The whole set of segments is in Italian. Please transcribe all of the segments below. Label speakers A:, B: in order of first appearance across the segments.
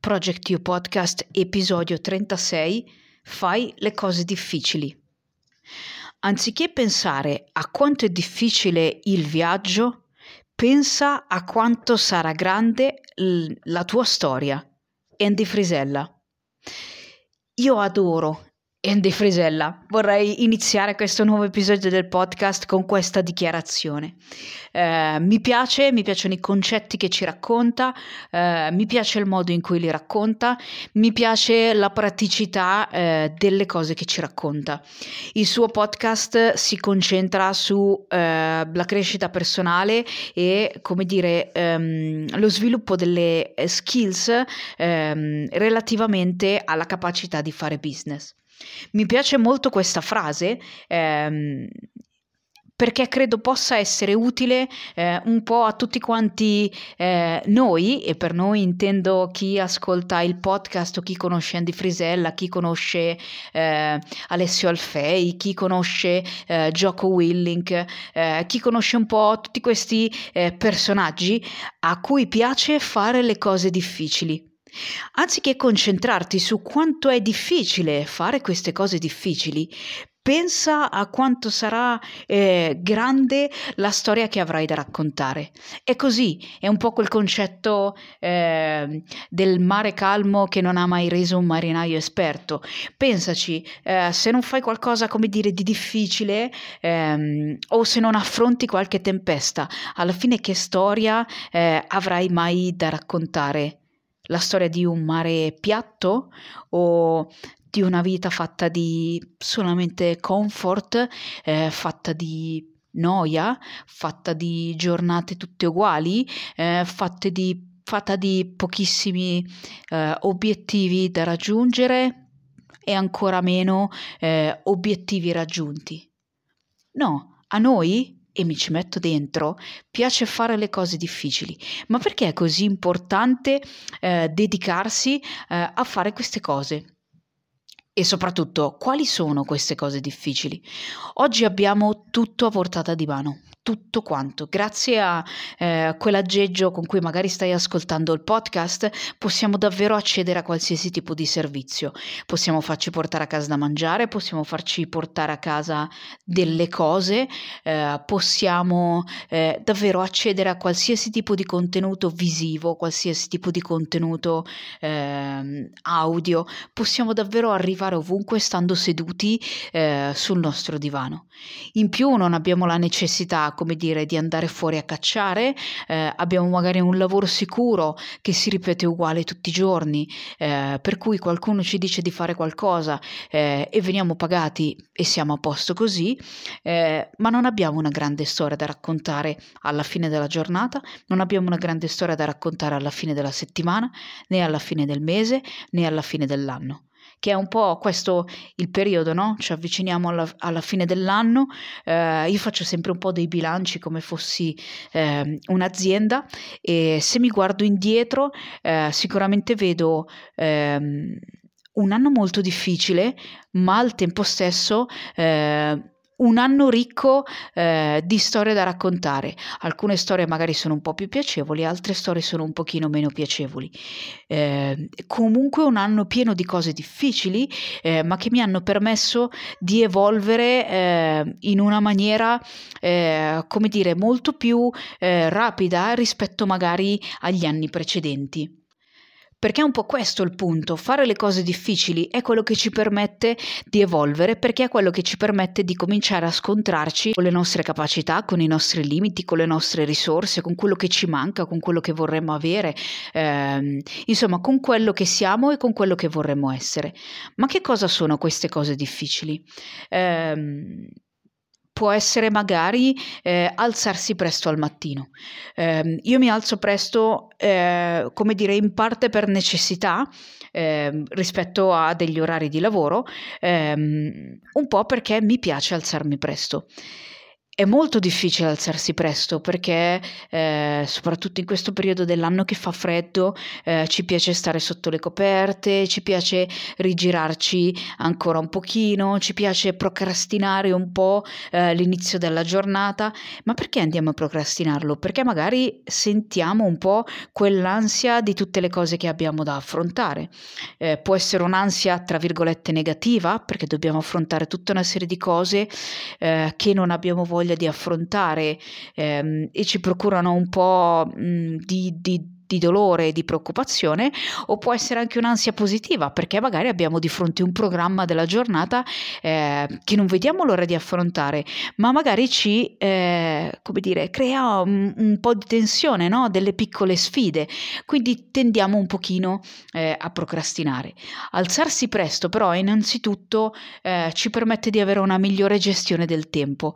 A: Project You Podcast, episodio 36. Fai le cose difficili. Anziché pensare a quanto è difficile il viaggio, pensa a quanto sarà grande l- la tua storia. Andy Frisella. Io adoro Andy Frisella. Vorrei iniziare questo nuovo episodio del podcast con questa dichiarazione. Eh, mi piace, mi piacciono i concetti che ci racconta, eh, mi piace il modo in cui li racconta, mi piace la praticità eh, delle cose che ci racconta. Il suo podcast si concentra su eh, crescita personale e, come dire, ehm, lo sviluppo delle skills ehm, relativamente alla capacità di fare business. Mi piace molto questa frase ehm, perché credo possa essere utile eh, un po' a tutti quanti eh, noi, e per noi intendo chi ascolta il podcast chi conosce Andy Frisella, chi conosce eh, Alessio Alfei, chi conosce eh, Gioco Willink, eh, chi conosce un po' tutti questi eh, personaggi a cui piace fare le cose difficili. Anziché concentrarti su quanto è difficile fare queste cose difficili, pensa a quanto sarà eh, grande la storia che avrai da raccontare. È così, è un po' quel concetto eh, del mare calmo che non ha mai reso un marinaio esperto. Pensaci, eh, se non fai qualcosa, come dire, di difficile ehm, o se non affronti qualche tempesta, alla fine che storia eh, avrai mai da raccontare? La storia di un mare piatto o di una vita fatta di solamente comfort, eh, fatta di noia, fatta di giornate tutte uguali, eh, fatte di, fatta di pochissimi eh, obiettivi da raggiungere e ancora meno eh, obiettivi raggiunti. No, a noi e mi ci metto dentro, piace fare le cose difficili. Ma perché è così importante eh, dedicarsi eh, a fare queste cose? E soprattutto, quali sono queste cose difficili? Oggi abbiamo tutto a portata di mano tutto quanto. Grazie a eh, quell'aggeggio con cui magari stai ascoltando il podcast, possiamo davvero accedere a qualsiasi tipo di servizio. Possiamo farci portare a casa da mangiare, possiamo farci portare a casa delle cose, eh, possiamo eh, davvero accedere a qualsiasi tipo di contenuto visivo, qualsiasi tipo di contenuto ehm, audio. Possiamo davvero arrivare ovunque stando seduti eh, sul nostro divano. In più non abbiamo la necessità come dire, di andare fuori a cacciare, eh, abbiamo magari un lavoro sicuro che si ripete uguale tutti i giorni, eh, per cui qualcuno ci dice di fare qualcosa eh, e veniamo pagati e siamo a posto così, eh, ma non abbiamo una grande storia da raccontare alla fine della giornata, non abbiamo una grande storia da raccontare alla fine della settimana, né alla fine del mese, né alla fine dell'anno che è un po' questo il periodo, no? Ci avviciniamo alla, alla fine dell'anno, eh, io faccio sempre un po' dei bilanci come fossi eh, un'azienda e se mi guardo indietro eh, sicuramente vedo ehm, un anno molto difficile, ma al tempo stesso eh, un anno ricco eh, di storie da raccontare. Alcune storie magari sono un po' più piacevoli, altre storie sono un pochino meno piacevoli. Eh, comunque un anno pieno di cose difficili, eh, ma che mi hanno permesso di evolvere eh, in una maniera, eh, come dire, molto più eh, rapida rispetto magari agli anni precedenti. Perché è un po' questo il punto, fare le cose difficili è quello che ci permette di evolvere, perché è quello che ci permette di cominciare a scontrarci con le nostre capacità, con i nostri limiti, con le nostre risorse, con quello che ci manca, con quello che vorremmo avere, ehm, insomma con quello che siamo e con quello che vorremmo essere. Ma che cosa sono queste cose difficili? Ehm, può essere magari eh, alzarsi presto al mattino. Eh, io mi alzo presto, eh, come dire, in parte per necessità ehm, rispetto a degli orari di lavoro, ehm, un po' perché mi piace alzarmi presto. È molto difficile alzarsi presto perché eh, soprattutto in questo periodo dell'anno che fa freddo eh, ci piace stare sotto le coperte, ci piace rigirarci ancora un pochino, ci piace procrastinare un po' eh, l'inizio della giornata, ma perché andiamo a procrastinarlo? Perché magari sentiamo un po' quell'ansia di tutte le cose che abbiamo da affrontare. Eh, può essere un'ansia tra virgolette negativa perché dobbiamo affrontare tutta una serie di cose eh, che non abbiamo voglia voglia di affrontare ehm, e ci procurano un po' mh, di, di di dolore e di preoccupazione o può essere anche un'ansia positiva perché magari abbiamo di fronte un programma della giornata eh, che non vediamo l'ora di affrontare ma magari ci eh, come dire crea un, un po' di tensione no? delle piccole sfide. Quindi tendiamo un pochino eh, a procrastinare. Alzarsi presto però innanzitutto eh, ci permette di avere una migliore gestione del tempo.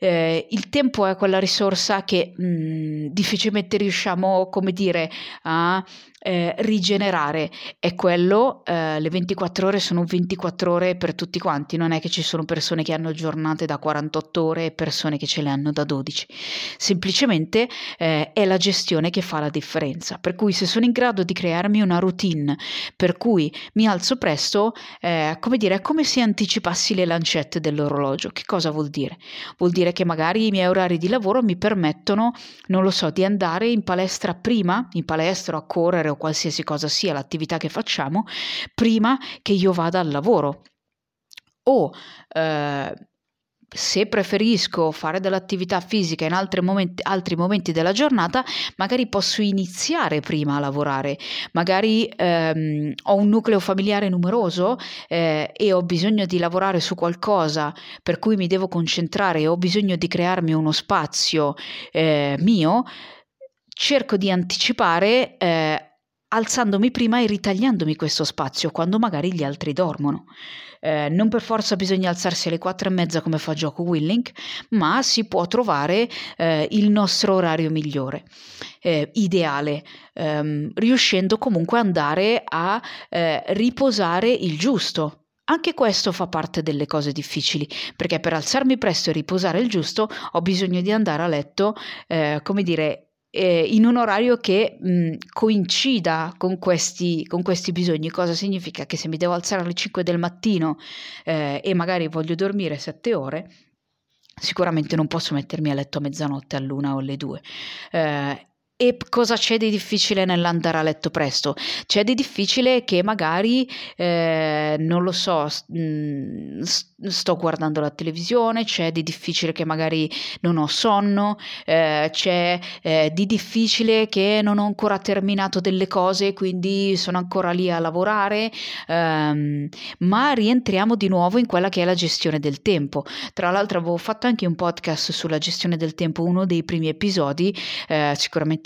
A: Eh, il tempo è quella risorsa che mh, mm, difficilmente riusciamo come dire a eh, rigenerare. È quello, eh, le 24 ore sono 24 ore per tutti quanti, non è che ci sono persone che hanno giornate da 48 ore e persone che ce le hanno da 12, semplicemente eh, è la gestione che fa la differenza, per cui se sono in grado di crearmi una routine per cui mi alzo presto, eh, come dire, è come se anticipassi le lancette dell'orologio, che cosa vuol dire? Vuol dire che magari i miei orari di lavoro mi permettono, non lo so, di andare in palestra prima, in palestra a correre o qualsiasi cosa sia l'attività che facciamo, prima che io vada al lavoro. O eh, se preferisco fare dell'attività fisica in altri momenti, altri momenti, della giornata, magari posso iniziare prima a lavorare, magari ehm, ho un nucleo familiare numeroso eh, e ho bisogno di lavorare su qualcosa per cui mi devo concentrare e ho bisogno di crearmi uno spazio eh, mio, cerco di anticipare eh, alzandomi prima e ritagliandomi questo spazio quando magari gli altri dormono. Eh, non per forza bisogna alzarsi alle quattro e mezza come fa Gioco Willink, ma si può trovare eh, il nostro orario migliore, eh, ideale, ehm, riuscendo comunque ad andare a eh, riposare il giusto. Anche questo fa parte delle cose difficili, perché per alzarmi presto e riposare il giusto ho bisogno di andare a letto, eh, come dire, eh, in un orario che mh, coincida con questi, con questi, bisogni. Cosa significa? Che se mi devo alzare alle 5 del mattino eh, e magari voglio dormire 7 ore, sicuramente non posso mettermi a letto a mezzanotte, all'una o alle 2. Eh, e cosa c'è di difficile nell'andare a letto presto? C'è di difficile che magari, eh, non lo so, mm, sto guardando la televisione, c'è di difficile che magari non ho sonno, eh, c'è eh, di difficile che non ho ancora terminato delle cose, quindi sono ancora lì a lavorare, ehm, ma rientriamo di nuovo in quella che è la gestione del tempo. Tra l'altro avevo fatto anche un podcast sulla gestione del tempo, uno dei primi episodi, eh,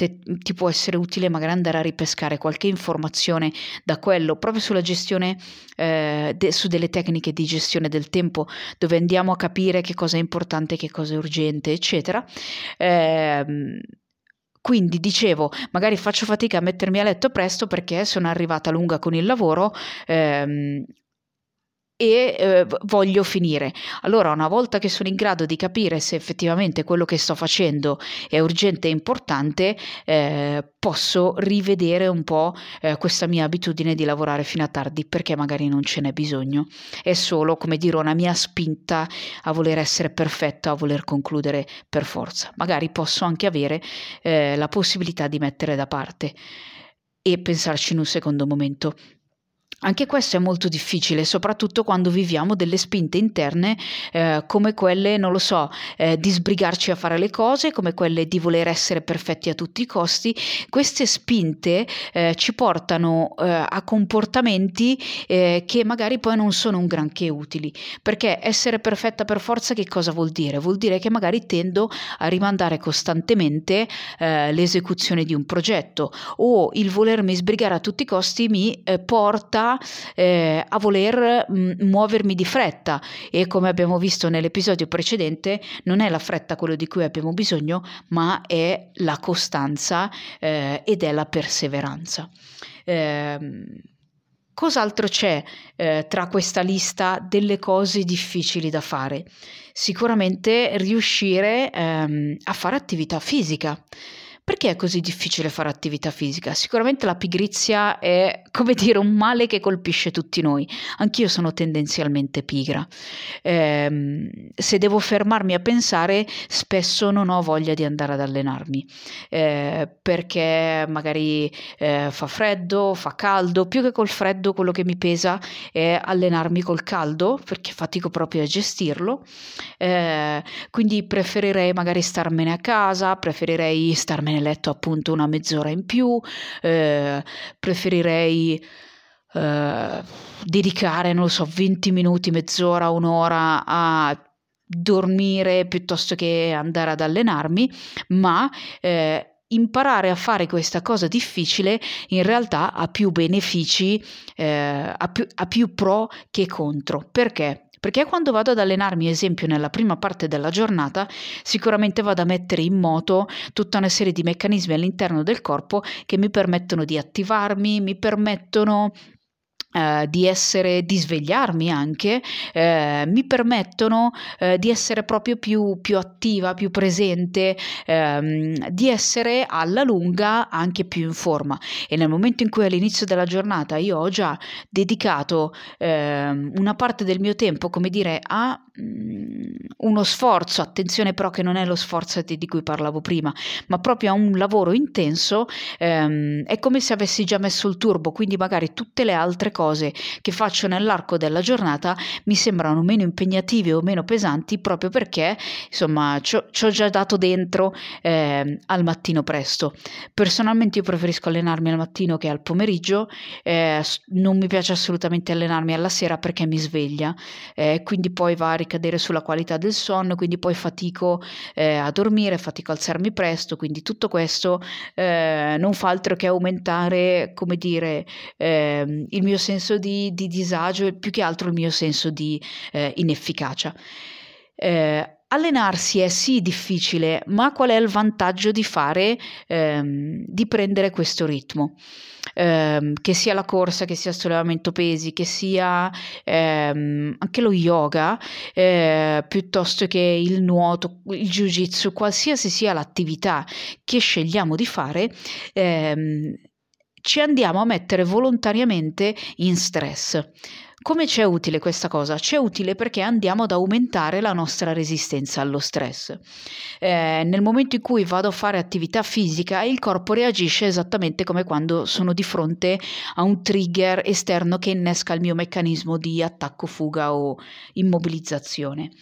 A: sicuramente te, ti può essere utile magari andare a ripescare qualche informazione da quello, proprio sulla gestione, eh, de, su delle tecniche di gestione del tempo, dove andiamo a capire che cosa è importante, che cosa è urgente, eccetera. Eh, quindi dicevo, magari faccio fatica a mettermi a letto presto perché sono arrivata lunga con il lavoro, ehm, e eh, voglio finire. Allora, una volta che sono in grado di capire se effettivamente quello che sto facendo è urgente e importante, eh, posso rivedere un po' eh, questa mia abitudine di lavorare fino a tardi perché magari non ce n'è bisogno. È solo, come dire, una mia spinta a voler essere perfetto, a voler concludere per forza. Magari posso anche avere eh, la possibilità di mettere da parte e pensarci in un secondo momento. Anche questo è molto difficile, soprattutto quando viviamo delle spinte interne eh, come quelle, non lo so, eh, di sbrigarci a fare le cose, come quelle di voler essere perfetti a tutti i costi. Queste spinte eh, ci portano eh, a comportamenti eh, che magari poi non sono un granché utili, perché essere perfetta per forza che cosa vuol dire? Vuol dire che magari tendo a rimandare costantemente eh, l'esecuzione di un progetto o il volermi sbrigare a tutti i costi mi porta eh, a voler mh, mm, muovermi di fretta e come abbiamo visto nell'episodio precedente non è la fretta quello di cui abbiamo bisogno ma è la costanza eh, ed è la perseveranza. Eh, cos'altro c'è eh, tra questa lista delle cose difficili da fare? Sicuramente riuscire ehm, a fare attività fisica. Perché è così difficile fare attività fisica? Sicuramente la pigrizia è, come dire, un male che colpisce tutti noi. Anch'io sono tendenzialmente pigra. Eh, se devo fermarmi a pensare, spesso non ho voglia di andare ad allenarmi, eh, perché magari eh, fa freddo, fa caldo. Più che col freddo, quello che mi pesa è allenarmi col caldo, perché fatico proprio a gestirlo. Eh, quindi preferirei magari starmene a casa, preferirei starmene nel letto appunto una mezz'ora in più, eh, preferirei eh, dedicare, non lo so, 20 minuti, mezz'ora, un'ora a dormire piuttosto che andare ad allenarmi, ma eh, imparare a fare questa cosa difficile in realtà ha più benefici, eh, ha, più, ha più pro che contro. Perché? Perché quando vado ad allenarmi, esempio nella prima parte della giornata, sicuramente vado a mettere in moto tutta una serie di meccanismi all'interno del corpo che mi permettono di attivarmi, mi permettono eh, di essere, di svegliarmi anche, eh, mi permettono eh, di essere proprio più, più attiva, più presente, ehm, di essere alla lunga anche più in forma. E nel momento in cui all'inizio della giornata io ho già dedicato ehm, una parte del mio tempo, come dire, a mm, uno sforzo, attenzione però che non è lo sforzo di cui parlavo prima, ma proprio a un lavoro intenso, ehm, è come se avessi già messo il turbo, quindi magari tutte le altre cose che faccio nell'arco della giornata mi sembrano meno impegnative o meno pesanti proprio perché insomma ci ho già dato dentro eh, al mattino presto. Personalmente io preferisco allenarmi al mattino che al pomeriggio, eh, non mi piace assolutamente allenarmi alla sera perché mi sveglia, eh, quindi poi va a ricadere sulla qualità del sonno, quindi poi fatico eh, a dormire, fatico a alzarmi presto, quindi tutto questo eh, non fa altro che aumentare, come dire, ehm, il mio senso di, di, disagio e più che altro il mio senso di eh, inefficacia. Eh, allenarsi è sì difficile, ma qual è il vantaggio di fare, ehm, di prendere questo ritmo? Eh, che sia la corsa, che sia il sollevamento pesi, che sia ehm, anche lo yoga, eh, piuttosto che il nuoto, il jiu-jitsu, qualsiasi sia l'attività che scegliamo di fare, ehm, ci andiamo a mettere volontariamente in stress. Come c'è utile questa cosa? C'è utile perché andiamo ad aumentare la nostra resistenza allo stress. Eh, nel momento in cui vado a fare attività fisica, il corpo reagisce esattamente come quando sono di fronte a un trigger esterno che innesca il mio meccanismo di attacco, fuga o immobilizzazione.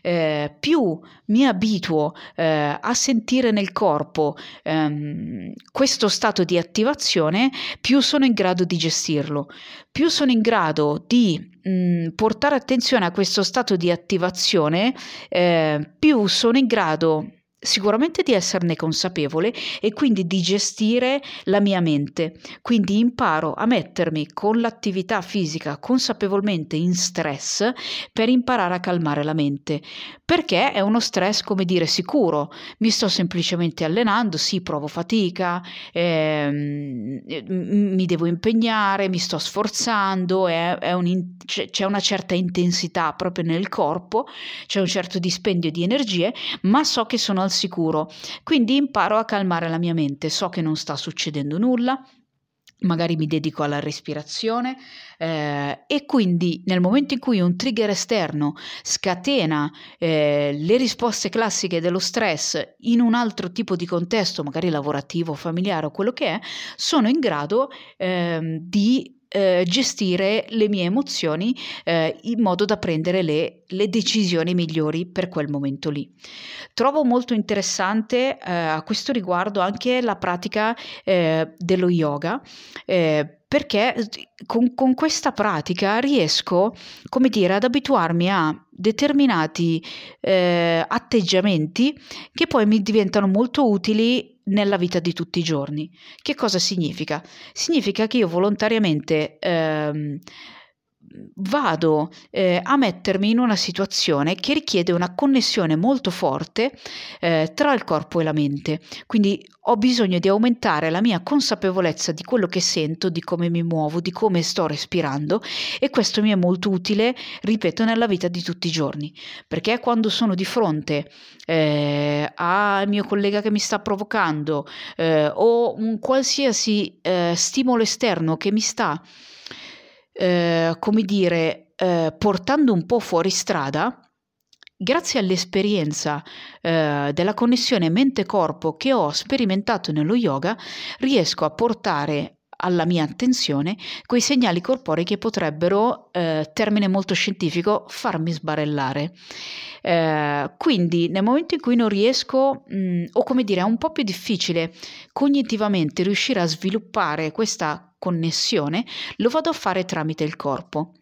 A: Eh, più mi abituo eh, a sentire nel corpo ehm, questo stato di attivazione, più sono in grado di gestirlo, più sono in grado di mh, portare attenzione a questo stato di attivazione, eh, più sono in grado sicuramente di esserne consapevole e quindi di gestire la mia mente. Quindi imparo a mettermi con l'attività fisica consapevolmente in stress per imparare a calmare la mente. Perché è uno stress, come dire, sicuro. Mi sto semplicemente allenando, sì, provo fatica, ehm, mi devo impegnare, mi sto sforzando, è, è un, c'è una certa intensità proprio nel corpo, c'è un certo dispendio di energie, ma so che sono al sicuro. Quindi imparo a calmare la mia mente, so che non sta succedendo nulla, magari mi dedico alla respirazione eh, e quindi nel momento in cui un trigger esterno scatena eh, le risposte classiche dello stress in un altro tipo di contesto, magari lavorativo, familiare o quello che è, sono in grado eh, di eh, gestire le mie emozioni eh, in modo da prendere le, le, decisioni migliori per quel momento lì. Trovo molto interessante eh, a questo riguardo anche la pratica eh, dello yoga eh, perché con, con, questa pratica riesco, come dire, ad abituarmi a determinati eh, atteggiamenti che poi mi diventano molto utili nella vita di tutti i giorni. Che cosa significa? Significa che io volontariamente ehm, vado eh, a mettermi in una situazione che richiede una connessione molto forte eh, tra il corpo e la mente. Quindi ho bisogno di aumentare la mia consapevolezza di quello che sento, di come mi muovo, di come sto respirando e questo mi è molto utile, ripeto, nella vita di tutti i giorni, perché quando sono di fronte eh, al mio collega che mi sta provocando eh, o un qualsiasi eh, stimolo esterno che mi sta eh, come dire, eh, portando un po' fuori strada, grazie all'esperienza eh, della connessione mente-corpo che ho sperimentato nello yoga, riesco a portare alla mia attenzione quei segnali corporei che potrebbero, eh, termine molto scientifico, farmi sbarellare. Eh, quindi nel momento in cui non riesco, mh, mm, o come dire, è un po' più difficile cognitivamente riuscire a sviluppare questa connessione, lo vado a fare tramite il corpo.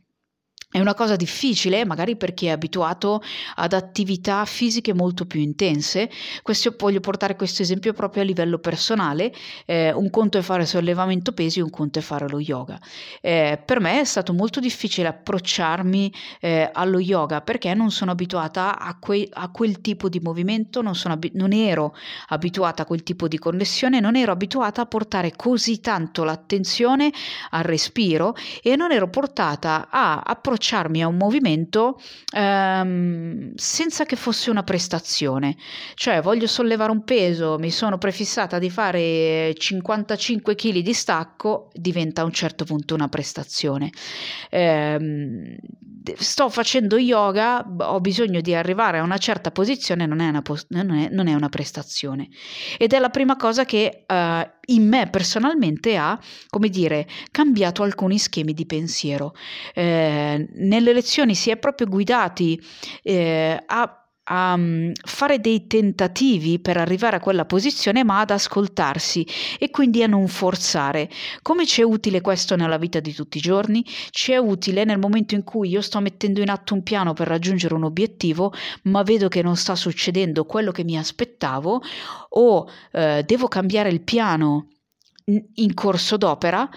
A: È una cosa difficile, magari perché è abituato ad attività fisiche molto più intense. Questo, voglio portare questo esempio proprio a livello personale. Eh, un conto è fare sollevamento pesi, un conto è fare lo yoga. Eh, per me è stato molto difficile approcciarmi eh, allo yoga perché non sono abituata a, que- a quel tipo di movimento, non, abi- non ero abituata a quel tipo di connessione, non ero abituata a portare così tanto l'attenzione al respiro e non ero portata a approcciarmi approcciarmi a un movimento ehm, senza che fosse una prestazione. Cioè, voglio sollevare un peso, mi sono prefissata di fare 55 kg di stacco, diventa a un certo punto una prestazione. Eh, sto facendo yoga, ho bisogno di arrivare a una certa posizione, non è una, non è, non è una prestazione. Ed è la prima cosa che eh, in me personalmente ha, come dire, cambiato alcuni schemi di pensiero. Eh, nelle lezioni si è proprio guidati eh, a a mm, fare dei tentativi per arrivare a quella posizione, ma ad ascoltarsi e quindi a non forzare. Come ci è utile questo nella vita di tutti i giorni? Ci è utile nel momento in cui io sto mettendo in atto un piano per raggiungere un obiettivo, ma vedo che non sta succedendo quello che mi aspettavo o eh, devo cambiare il piano in corso d'opera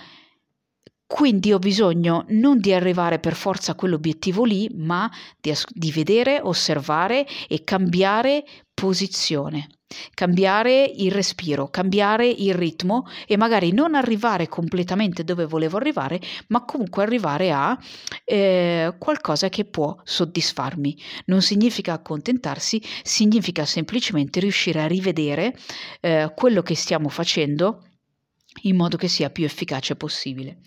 A: quindi ho bisogno non di arrivare per forza a quell'obiettivo lì, ma di, as- di vedere, osservare e cambiare posizione, cambiare il respiro, cambiare il ritmo e magari non arrivare completamente dove volevo arrivare, ma comunque arrivare a eh, qualcosa che può soddisfarmi. Non significa accontentarsi, significa semplicemente riuscire a rivedere eh, quello che stiamo facendo in modo che sia più efficace possibile.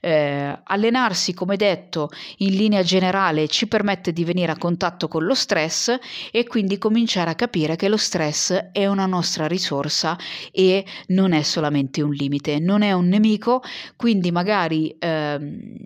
A: Eh, allenarsi, come detto, in linea generale ci permette di venire a contatto con lo stress e quindi cominciare a capire che lo stress è una nostra risorsa e non è solamente un limite, non è un nemico, quindi magari ehm,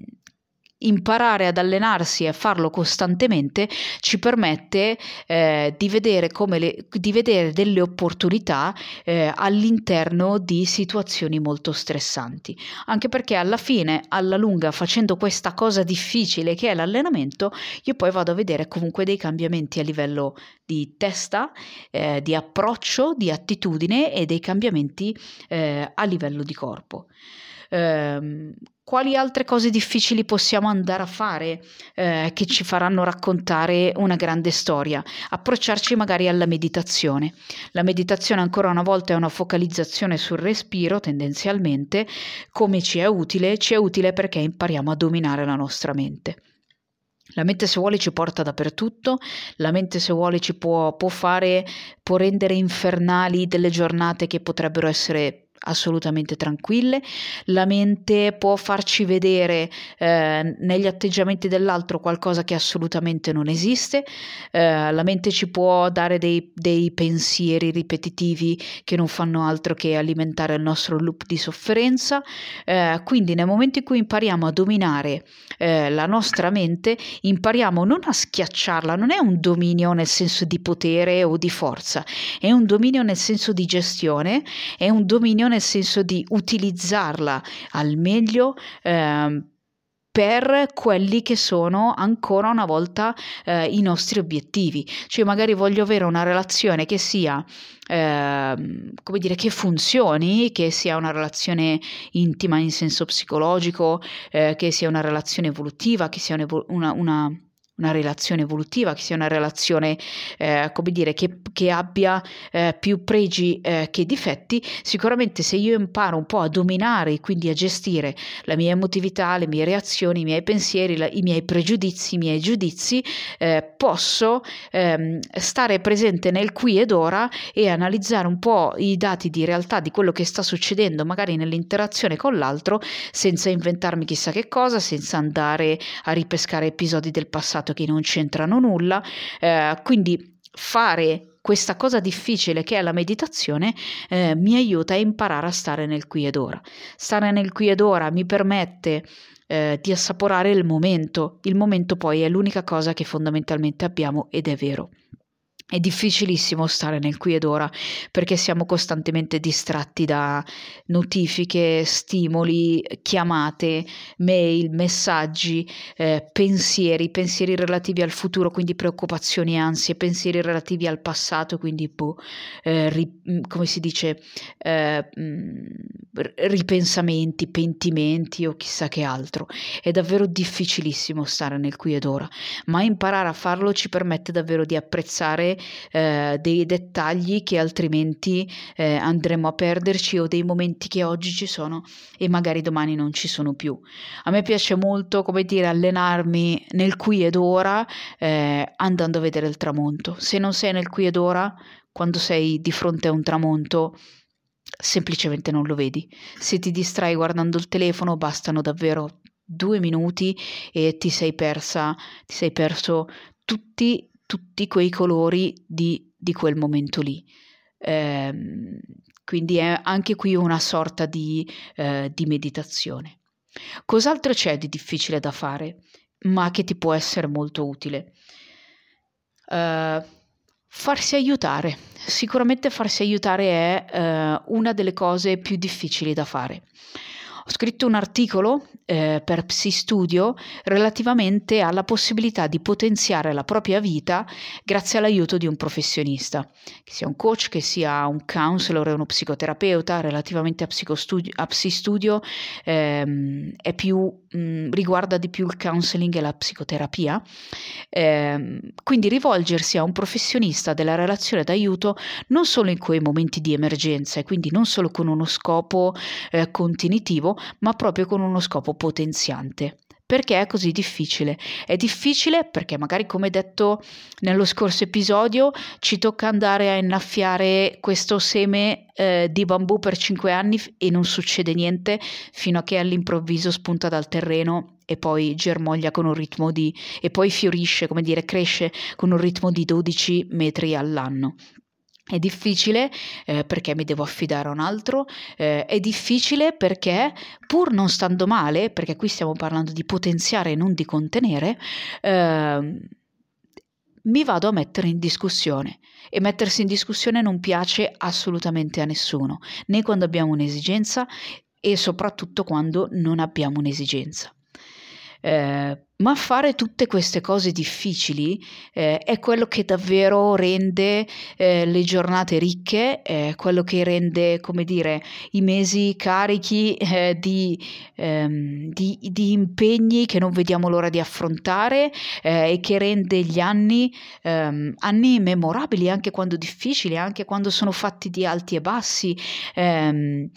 A: imparare ad allenarsi e a farlo costantemente ci permette eh, di, vedere le, di, vedere delle opportunità eh, all'interno di situazioni molto stressanti. Anche perché alla fine, alla lunga, facendo questa cosa difficile che è l'allenamento, io poi vado a vedere comunque dei cambiamenti a livello di testa, eh, di approccio, di attitudine e dei cambiamenti eh, a livello di corpo. Quali altre cose difficili possiamo andare a fare eh, che ci faranno raccontare una grande storia? Approcciarci magari alla meditazione. La meditazione ancora una volta è una focalizzazione sul respiro tendenzialmente. Come ci è utile? Ci è utile perché impariamo a dominare la nostra mente. La mente se vuole ci porta dappertutto, la mente se vuole ci può, può fare, può rendere infernali delle giornate che potrebbero essere assolutamente tranquille, la mente può farci vedere eh, negli atteggiamenti dell'altro qualcosa che assolutamente non esiste, eh, la mente ci può dare dei, dei, pensieri ripetitivi che non fanno altro che alimentare il nostro loop di sofferenza, eh, quindi nel momento in cui impariamo a dominare eh, la nostra mente, impariamo non a schiacciarla, non è un dominio nel senso di potere o di forza, è un dominio nel senso di gestione, è un dominio nel senso di utilizzarla al meglio eh, per quelli che sono ancora una volta eh, i nostri obiettivi. Cioè magari voglio avere una relazione che sia eh, come dire che funzioni, che sia una relazione intima in senso psicologico, eh, che sia una relazione evolutiva, che sia una, una una relazione evolutiva, che sia una relazione, eh, come dire, che, che abbia eh, più pregi eh, che difetti, sicuramente se io imparo un po' a dominare, quindi a gestire la mia emotività, le mie reazioni, i miei pensieri, la, i miei pregiudizi, i miei giudizi, eh, posso ehm, stare presente nel qui ed ora e analizzare un po' i dati di realtà di quello che sta succedendo, magari nell'interazione con l'altro, senza inventarmi chissà che cosa, senza andare a ripescare episodi del passato passato che non c'entrano nulla, eh, quindi fare questa cosa difficile che è la meditazione eh, mi aiuta a imparare a stare nel qui ed ora. Stare nel qui ed ora mi permette eh, di assaporare il momento, il momento poi è l'unica cosa che fondamentalmente abbiamo ed è vero. È difficilissimo stare nel qui ed ora perché siamo costantemente distratti da notifiche, stimoli, chiamate, mail, messaggi, eh, pensieri, pensieri relativi al futuro, quindi preoccupazioni, ansie, pensieri relativi al passato, quindi boh, eh, ri, mm, come si dice, eh, mm, ripensamenti, pentimenti o chissà che altro. È davvero difficilissimo stare nel qui ed ora, ma imparare a farlo ci permette davvero di apprezzare eh, dei dettagli che altrimenti eh, andremo a perderci o dei momenti che oggi ci sono e magari domani non ci sono più. A me piace molto, come dire, allenarmi nel qui ed ora eh, andando a vedere il tramonto. Se non sei nel qui ed ora, quando sei di fronte a un tramonto, semplicemente non lo vedi. Se ti distrai guardando il telefono, bastano davvero due minuti e ti sei persa, ti sei perso tutti tutti quei colori di, di quel momento lì. Eh, quindi è anche qui una sorta di, eh, di meditazione. Cos'altro c'è di difficile da fare, ma che ti può essere molto utile? Uh, farsi aiutare. Sicuramente farsi aiutare è uh, una delle cose più difficili da fare. Ho scritto un articolo eh, per PsiStudio relativamente alla possibilità di potenziare la propria vita grazie all'aiuto di un professionista, che sia un coach, che sia un counselor uno psicoterapeuta. Relativamente a, a PsiStudio ehm, più, mh, mm, riguarda di più il counseling e la psicoterapia. Eh, quindi rivolgersi a un professionista della relazione d'aiuto non solo in quei momenti di emergenza e quindi non solo con uno scopo eh, contenitivo, ma proprio con uno scopo potenziante. Perché è così difficile? È difficile perché magari come detto nello scorso episodio ci tocca andare a innaffiare questo seme eh, di bambù per 5 anni e non succede niente fino a che all'improvviso spunta dal terreno e poi germoglia con un ritmo di e poi fiorisce, come dire, cresce con un ritmo di 12 metri all'anno. È difficile eh, perché mi devo affidare a un altro, eh, è difficile perché pur non stando male, perché qui stiamo parlando di potenziare e non di contenere, eh, mi vado a mettere in discussione e mettersi in discussione non piace assolutamente a nessuno, né quando abbiamo un'esigenza e soprattutto quando non abbiamo un'esigenza. Eh, ma fare tutte queste cose difficili eh, è quello che davvero rende eh, le giornate ricche, è quello che rende, come dire, i mesi carichi eh, di, ehm, di, di, impegni che non vediamo l'ora di affrontare eh, e che rende gli anni, ehm, anni memorabili anche quando difficili, anche quando sono fatti di alti e bassi. Ehm,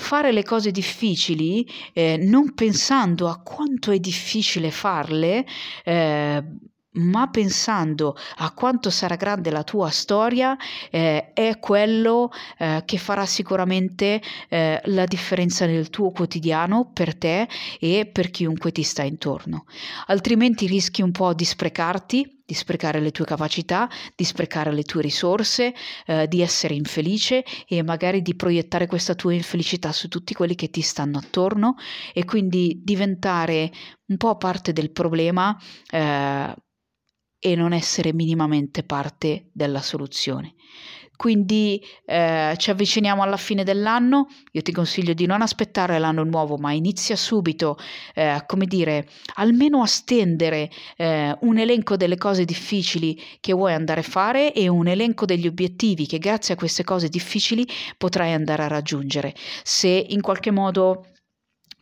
A: fare le cose difficili eh, non pensando a quanto è difficile farle, eh, ma pensando a quanto sarà grande la tua storia, eh, è quello eh, che farà sicuramente eh, la differenza nel tuo quotidiano per te e per chiunque ti sta intorno. Altrimenti rischi un po' di sprecarti di sprecare le tue capacità, di sprecare le tue risorse, eh, di essere infelice e magari di proiettare questa tua infelicità su tutti quelli che ti stanno attorno e quindi diventare un po' parte del problema. Eh, e non essere minimamente parte della soluzione. Quindi eh, ci avviciniamo alla fine dell'anno, io ti consiglio di non aspettare l'anno nuovo, ma inizia subito, eh, come dire, almeno a stendere eh, un elenco delle cose difficili che vuoi andare a fare e un elenco degli obiettivi che grazie a queste cose difficili potrai andare a raggiungere. Se in qualche modo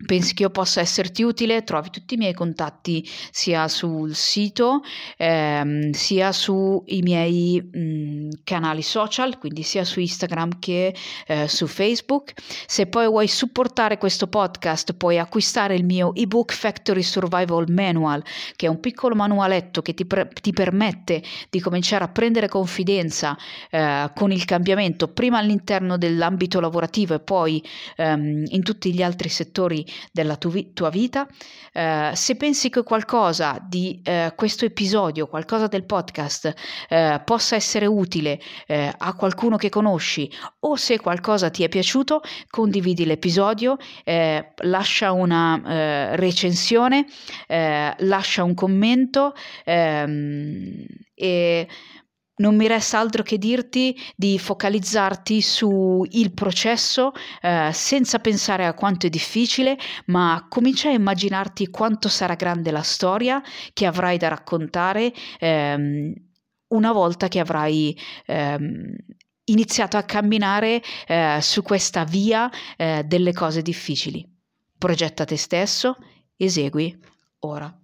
A: pensi che io possa esserti utile, trovi tutti i miei contatti sia sul sito ehm, sia sui miei mh, mm, canali social, quindi sia su Instagram che eh, su Facebook. Se poi vuoi supportare questo podcast, puoi acquistare il mio ebook Factory Survival Manual, che è un piccolo manualetto che ti, pre- ti permette di cominciare a prendere confidenza eh, con il cambiamento, prima all'interno dell'ambito lavorativo e poi ehm, in tutti gli altri settori della tu tua vita. Eh, se pensi che qualcosa di eh, questo episodio, qualcosa del podcast eh, possa essere utile eh, a qualcuno che conosci o se qualcosa ti è piaciuto, condividi l'episodio, eh, lascia una eh, recensione, lascia un commento ehm, e non mi resta altro che dirti di focalizzarti sul processo eh, senza pensare a quanto è difficile, ma comincia a immaginarti quanto sarà grande la storia che avrai da raccontare ehm, una volta che avrai ehm, iniziato a camminare eh, su questa via eh, delle cose difficili. Progetta te stesso, esegui ora.